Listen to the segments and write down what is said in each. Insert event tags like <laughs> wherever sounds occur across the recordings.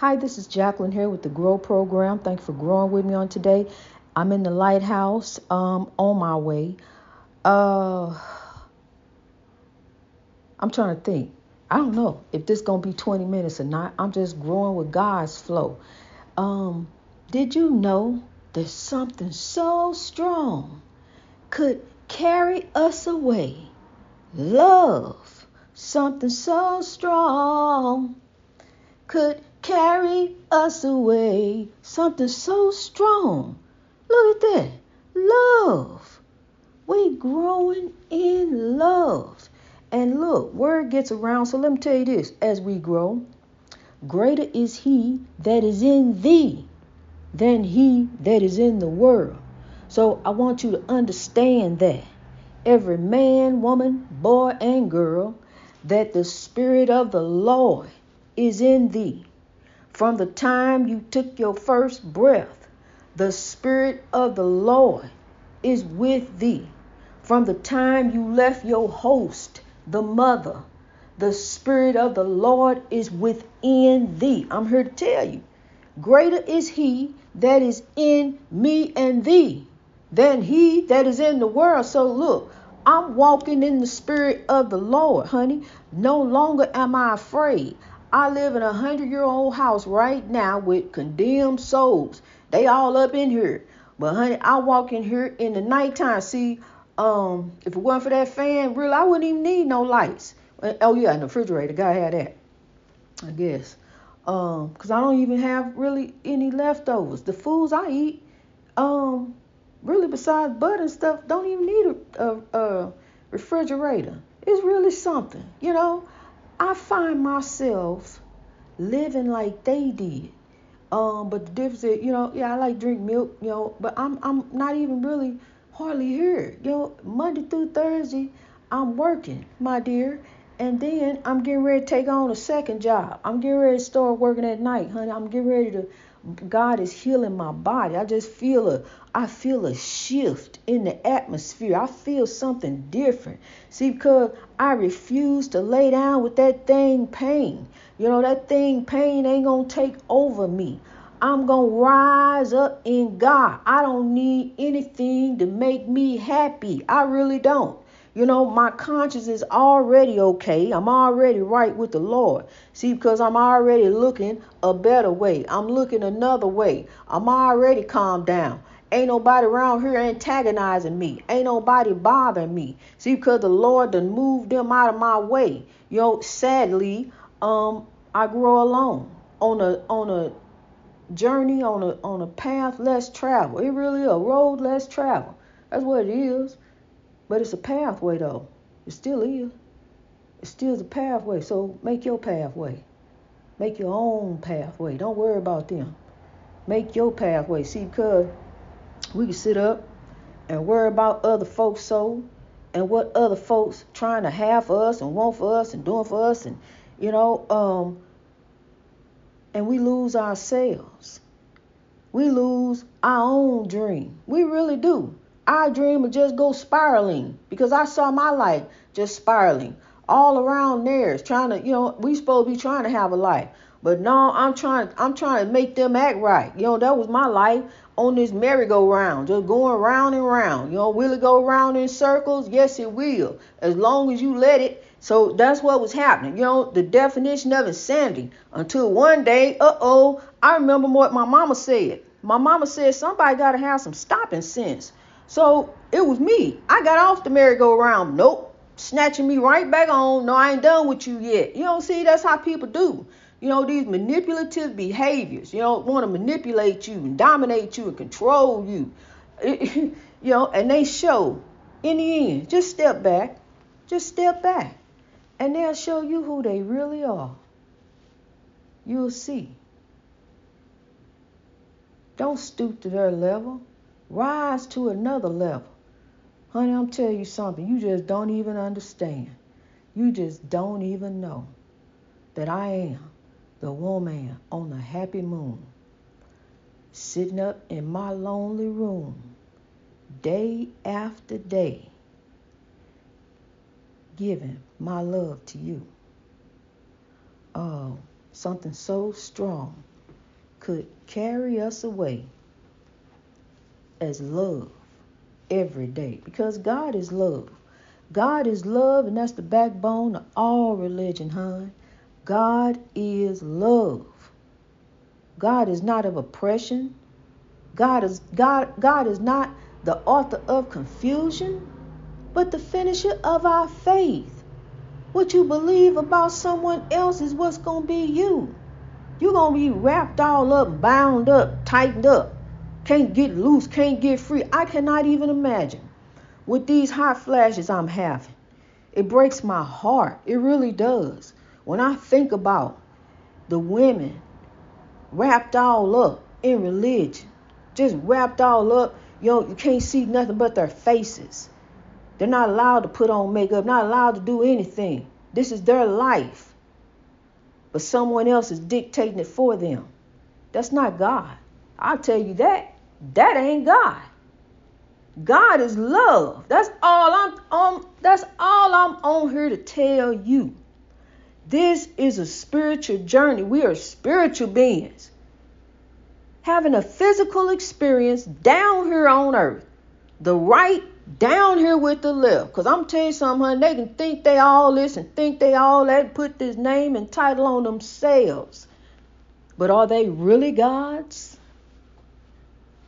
Hi, this is Jacqueline here with the Grow Program. Thank you for growing with me on today. I'm in the lighthouse um, on my way. Uh, I'm trying to think. I don't know if this gonna be 20 minutes or not. I'm just growing with God's flow. Um, did you know that something so strong could carry us away? Love, something so strong could carry us away. Something so strong. Look at that. Love. We growing in love. And look, word gets around. So let me tell you this as we grow, greater is he that is in thee than he that is in the world. So I want you to understand that. Every man, woman, boy, and girl, that the Spirit of the Lord is in thee. From the time you took your first breath, the Spirit of the Lord is with thee. From the time you left your host, the mother, the Spirit of the Lord is within thee. I'm here to tell you greater is he that is in me and thee than he that is in the world. So look, I'm walking in the Spirit of the Lord, honey. No longer am I afraid. I live in a hundred year old house right now with condemned souls. They all up in here. But honey, I walk in here in the nighttime. See, um, if it wasn't for that fan, really, I wouldn't even need no lights. Oh yeah, and the refrigerator, gotta have that. I guess. Um, cause I don't even have really any leftovers. The foods I eat, um, really besides butter and stuff, don't even need a, a, a refrigerator. It's really something, you know. I find myself living like they did. Um, but the difference is, you know, yeah, I like drink milk, you know, but I'm I'm not even really hardly here. You know, Monday through Thursday, I'm working, my dear, and then I'm getting ready to take on a second job. I'm getting ready to start working at night, honey. I'm getting ready to God is healing my body. I just feel a I feel a shift in the atmosphere. I feel something different. See, because I refuse to lay down with that thing pain. You know, that thing pain ain't gonna take over me. I'm gonna rise up in God. I don't need anything to make me happy. I really don't. You know, my conscience is already okay. I'm already right with the Lord. See, because I'm already looking a better way. I'm looking another way. I'm already calmed down. Ain't nobody around here antagonizing me. Ain't nobody bothering me. See, because the Lord done moved them out of my way. You know, sadly, um, I grow alone on a on a journey on a on a path less traveled. It really a road less traveled. That's what it is. But it's a pathway though. It still is. It still is a pathway. So make your pathway. Make your own pathway. Don't worry about them. Make your pathway. See, because we can sit up and worry about other folks' soul and what other folks trying to have for us and want for us and doing for us and you know, um, and we lose ourselves. We lose our own dream. We really do. Our dream would just go spiraling because I saw my life just spiraling all around theirs, trying to, you know, we supposed to be trying to have a life. But no, I'm trying I'm trying to make them act right. You know, that was my life on this merry-go-round, just going round and round. You know, will it go round in circles? Yes, it will. As long as you let it. So that's what was happening. You know, the definition of insanity. Until one day, uh-oh, I remember what my mama said. My mama said somebody got to have some stopping sense. So it was me. I got off the merry-go-round. Nope. Snatching me right back on. No, I ain't done with you yet. You know, see, that's how people do. You know, these manipulative behaviors. You know, want to manipulate you and dominate you and control you. <laughs> you know, and they show in the end, just step back. Just step back. And they'll show you who they really are. You'll see. Don't stoop to their level. Rise to another level. Honey, I'm telling you something. You just don't even understand. You just don't even know that I am the woman on the happy moon, sitting up in my lonely room, day after day, giving my love to you. Oh, something so strong could carry us away as love every day because God is love. God is love, and that's the backbone of all religion, hon. God is love. God is not of oppression. God is God God is not the author of confusion, but the finisher of our faith. What you believe about someone else is what's going to be you. You're going to be wrapped all up, bound up, tightened up. Can't get loose, can't get free. I cannot even imagine with these hot flashes I'm having. It breaks my heart. It really does. When I think about the women wrapped all up in religion, just wrapped all up, you know, you can't see nothing but their faces. They're not allowed to put on makeup, not allowed to do anything. This is their life. But someone else is dictating it for them. That's not God. I'll tell you that. That ain't God. God is love. That's all I'm um that's all I'm on here to tell you. This is a spiritual journey. We are spiritual beings. Having a physical experience down here on earth. The right down here with the left. Because I'm telling you something, honey, they can think they all this and think they all that put this name and title on themselves. But are they really God's?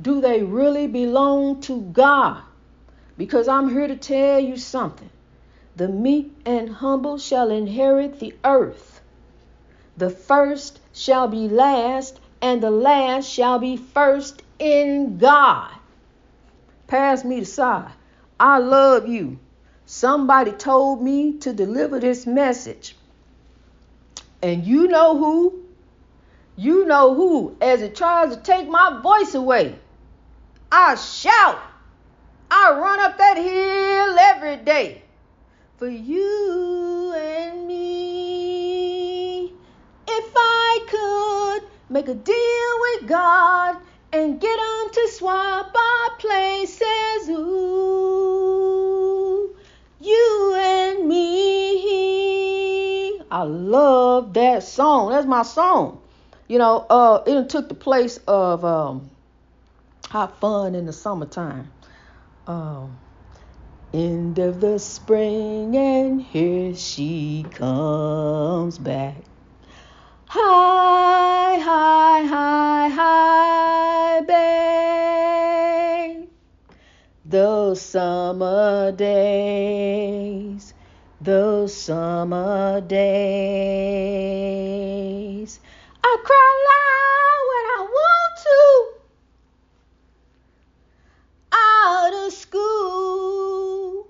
Do they really belong to God? Because I'm here to tell you something. The meek and humble shall inherit the earth. The first shall be last, and the last shall be first in God. Pass me the side. I love you. Somebody told me to deliver this message. And you know who? You know who, as it tries to take my voice away. I shout. I run up that hill every day for you and me. If I could make a deal with God and get him to swap our places, ooh, you and me. I love that song. That's my song. You know, uh, it took the place of um, have fun in the summertime. Um, end of the spring, and here she comes back. Hi, hi, hi, hi, babe. Those summer days, those summer days. I cry loud when I want to. Out of school.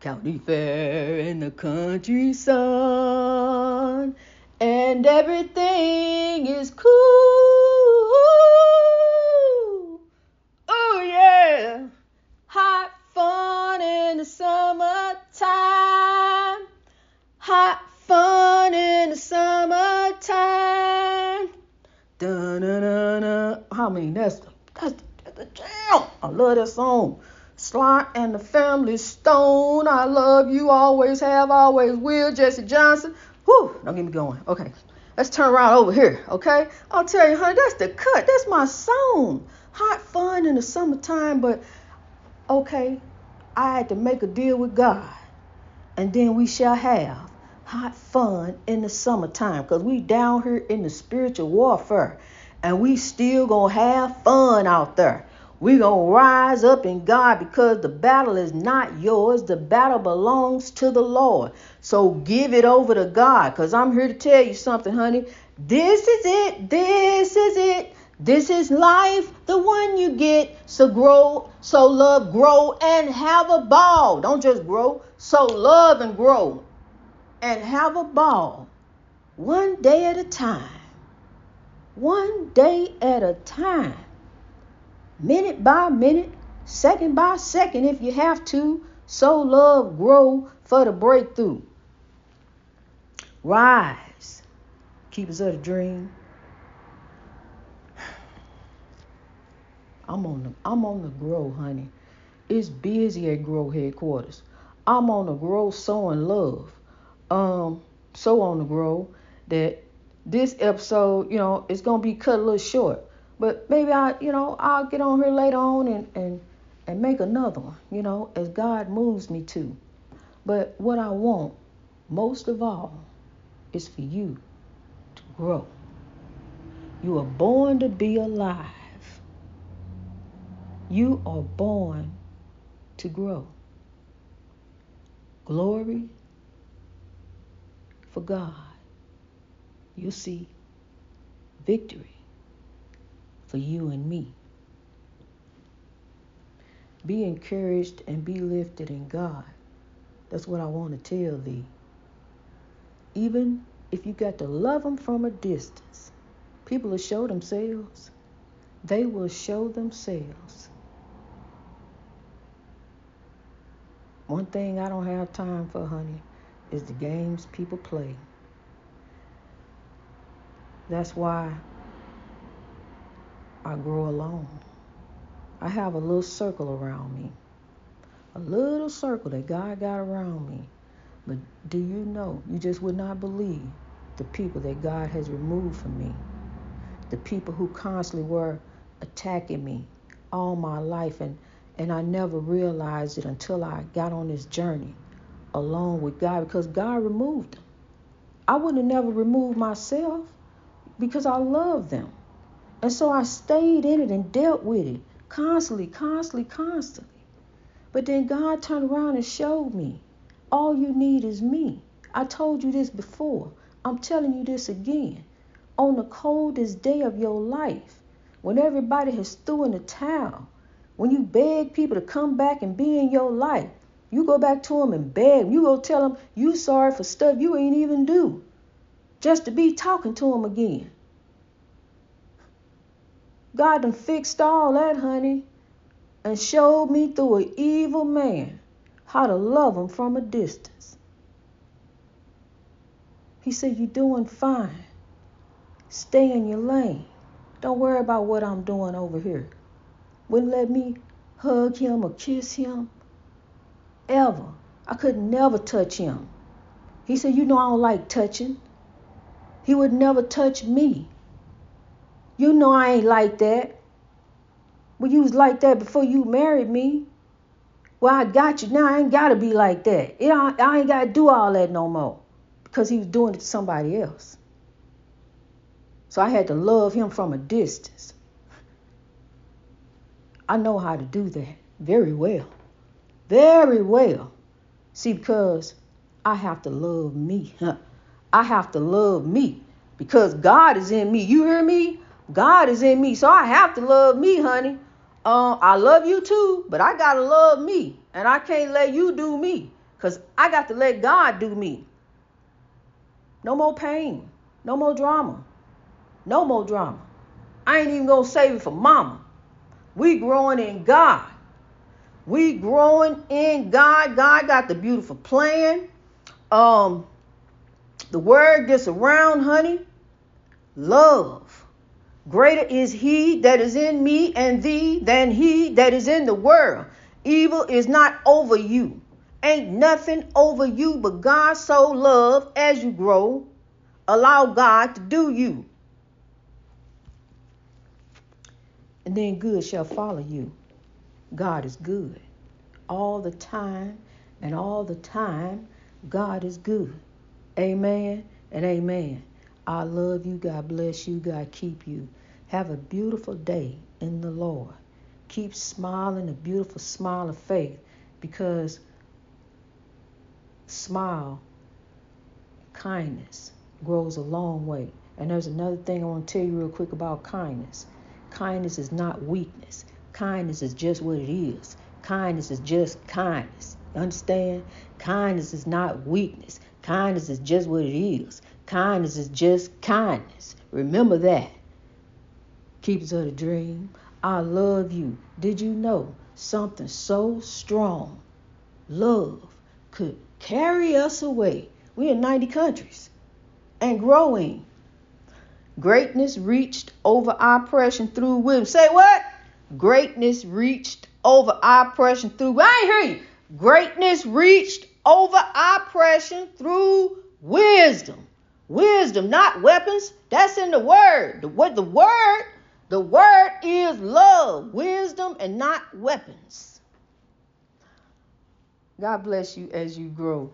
County fair in the country sun. And everything is cool. Oh, yeah. Hot fun in the summertime. Hot fun in the summertime. Dun-dun-dun-dun. I mean, that's the, that's the, that's the jam. I love that song. Sly and the Family Stone. I love you. Always have, always will. Jesse Johnson. Whew, don't get me going. Okay, let's turn around over here. Okay, I'll tell you, honey, that's the cut. That's my song. Hot fun in the summertime, but okay, I had to make a deal with God, and then we shall have hot fun in the summertime, cause we down here in the spiritual warfare, and we still gonna have fun out there. We gonna rise up in God because the battle is not yours. The battle belongs to the Lord. So give it over to God. Cause I'm here to tell you something, honey. This is it. This is it. This is life, the one you get. So grow, so love, grow, and have a ball. Don't just grow. So love and grow, and have a ball. One day at a time. One day at a time minute by minute, second by second, if you have to. So love, grow for the breakthrough. Rise, keepers of the dream. I'm on the I'm on the grow, honey. It's busy at Grow headquarters. I'm on the grow sowing love. Um, so on the grow that this episode, you know, it's gonna be cut a little short. But maybe I, you know, I'll get on here later on and and and make another one, you know, as God moves me to. But what I want most of all is for you to grow. You are born to be alive. You are born to grow. Glory for God. You'll see victory for you and me. Be encouraged and be lifted in God. That's what I want to tell thee. Even if you got to love them from a distance, people will show themselves. They will show themselves. One thing I don't have time for, honey, is the games people play. That's why I grow alone. I have a little circle around me. A little circle that God got around me. But do you know, you just would not believe the people that God has removed from me. The people who constantly were attacking me all my life and and I never realized it until I got on this journey along with God because God removed them. I would have never removed myself because I love them. And so I stayed in it and dealt with it constantly, constantly, constantly. But then God turned around and showed me all you need is me. I told you this before. I'm telling you this again. On the coldest day of your life, when everybody has threw in the towel, when you beg people to come back and be in your life, you go back to them and beg. You go tell them you sorry for stuff you ain't even do, just to be talking to them again. God done fixed all that, honey, and showed me through an evil man how to love him from a distance. He said, You're doing fine. Stay in your lane. Don't worry about what I'm doing over here wouldn't let me hug him or kiss him. Ever. I could never touch him. He said, You know, I don't like touching. He would never touch me. You know, I ain't like that. Well, you was like that before you married me. Well, I got you. Now I ain't got to be like that. I ain't got to do all that no more because he was doing it to somebody else. So I had to love him from a distance. I know how to do that very well. Very well. See, because I have to love me. I have to love me because God is in me. You hear me? God is in me. So I have to love me, honey. Uh, I love you too, but I got to love me. And I can't let you do me because I got to let God do me. No more pain. No more drama. No more drama. I ain't even to save it for mama. We growing in God. We growing in God. God got the beautiful plan. Um, the word gets around, honey. Love. Greater is he that is in me and thee than he that is in the world. Evil is not over you. Ain't nothing over you but God so love as you grow. Allow God to do you. and then good shall follow you. God is good. All the time, and all the time, God is good. Amen and amen. I love you. God bless you. God keep you. Have a beautiful day in the Lord. Keep smiling a beautiful smile of faith because smile, kindness grows a long way. And there's another thing I want to tell you real quick about kindness. Kindness is not weakness. Kindness is just what it is. Kindness is just kindness. understand? Kindness is not weakness. Kindness is just what it is. Kindness is just kindness. Remember that. Keepers of the dream, I love you. Did you know something so strong, love, could carry us away? We're in 90 countries and growing. Greatness reached over oppression through wisdom. Say what? Greatness reached over oppression through. I ain't hear you. Greatness reached over oppression through wisdom. Wisdom, not weapons. That's in the word. The what the word, the word is love, wisdom, and not weapons. God bless you as you grow